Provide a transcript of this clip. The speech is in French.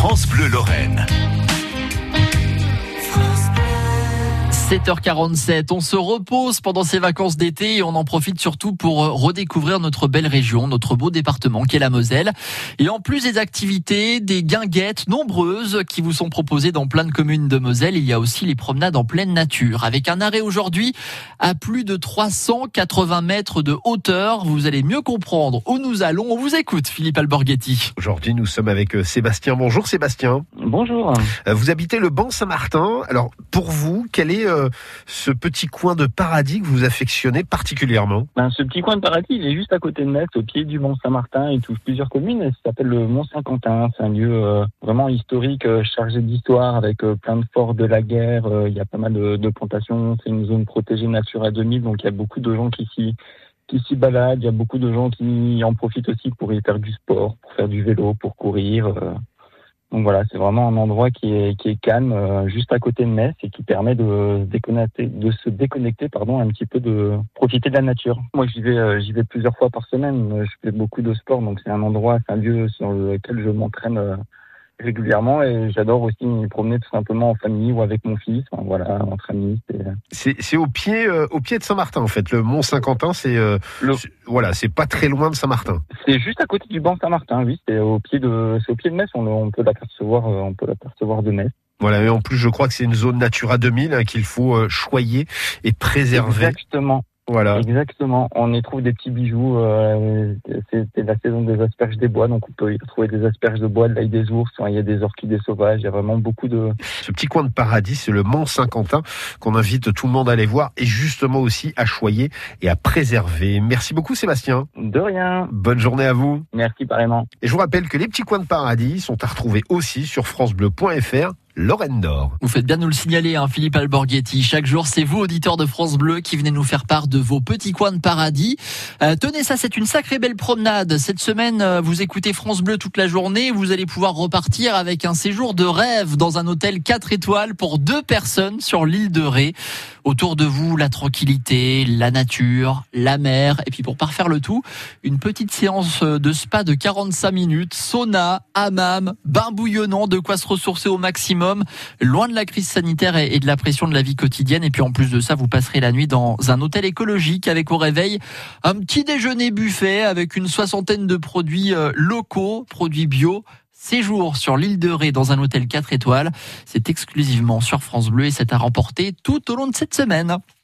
France Bleu Lorraine. 7h47, on se repose pendant ces vacances d'été et on en profite surtout pour euh, redécouvrir notre belle région, notre beau département qui est la Moselle. Et en plus des activités, des guinguettes nombreuses qui vous sont proposées dans plein de communes de Moselle, il y a aussi les promenades en pleine nature. Avec un arrêt aujourd'hui à plus de 380 mètres de hauteur, vous allez mieux comprendre où nous allons. On vous écoute, Philippe Alborghetti. Aujourd'hui, nous sommes avec euh, Sébastien. Bonjour Sébastien. Bonjour. Euh, Vous habitez le Banc Saint-Martin. Alors, pour vous, quel est euh, ce petit coin de paradis que vous affectionnez particulièrement? Ben, ce petit coin de paradis, il est juste à côté de Metz, au pied du Mont Saint-Martin. Il touche plusieurs communes. Ça s'appelle le Mont Saint-Quentin. C'est un lieu euh, vraiment historique, euh, chargé d'histoire, avec plein de forts de la guerre. Il y a pas mal de, plantations. C'est une zone protégée Natura 2000, donc il y a beaucoup de gens qui qui s'y baladent. Il y a beaucoup de gens qui en profitent aussi pour y faire du sport, pour faire du vélo, pour courir. Donc voilà, c'est vraiment un endroit qui est, qui est calme, euh, juste à côté de Metz et qui permet de se déconnecter, de se déconnecter, pardon, un petit peu de profiter de la nature. Moi, j'y vais, euh, vais plusieurs fois par semaine. Euh, Je fais beaucoup de sport, donc c'est un endroit, c'est un lieu sur lequel je m'entraîne régulièrement et j'adore aussi m'y promener tout simplement en famille ou avec mon fils. Enfin, voilà, entre amis. c'est- c'est au pied, euh, au pied de Saint-Martin en fait. Le Mont Saint-Quentin, c'est euh, c'est- voilà, c'est pas très loin de Saint-Martin. C'est juste à côté du banc Saint-Martin, oui. C'est au pied de, c'est au pied de Metz. On, peut l'apercevoir, euh, on peut l'apercevoir de Metz. Voilà, et en plus, je crois que c'est une zone Natura 2000 hein, qu'il faut euh, choyer et préserver. Exactement. Voilà. Exactement. On y trouve des petits bijoux. Euh, la saison des asperges des bois, donc on peut y trouver des asperges de bois, de l'ail des ours. Il y a des orchidées sauvages. Il y a vraiment beaucoup de. Ce petit coin de paradis, c'est le Mont Saint-Quentin qu'on invite tout le monde à aller voir et justement aussi à choyer et à préserver. Merci beaucoup Sébastien. De rien. Bonne journée à vous. Merci pareillement. Et je vous rappelle que les petits coins de paradis sont à retrouver aussi sur francebleu.fr Lorraine Nord. Vous faites bien nous le signaler, hein, Philippe Alborghetti. Chaque jour, c'est vous, auditeurs de France Bleu, qui venez nous faire part de vos petits coins de paradis. Euh, tenez, ça, c'est une sacrée belle promenade. Cette semaine, euh, vous écoutez France Bleu toute la journée. Vous allez pouvoir repartir avec un séjour de rêve dans un hôtel 4 étoiles pour deux personnes sur l'île de Ré. Autour de vous, la tranquillité, la nature, la mer. Et puis, pour parfaire le tout, une petite séance de spa de 45 minutes, sauna, hammam, bain bouillonnant, de quoi se ressourcer au maximum, loin de la crise sanitaire et de la pression de la vie quotidienne. Et puis en plus de ça, vous passerez la nuit dans un hôtel écologique avec au réveil un petit déjeuner buffet avec une soixantaine de produits euh, locaux, produits bio. Séjour sur l'île de Ré dans un hôtel 4 étoiles. C'est exclusivement sur France Bleu et c'est à remporter tout au long de cette semaine.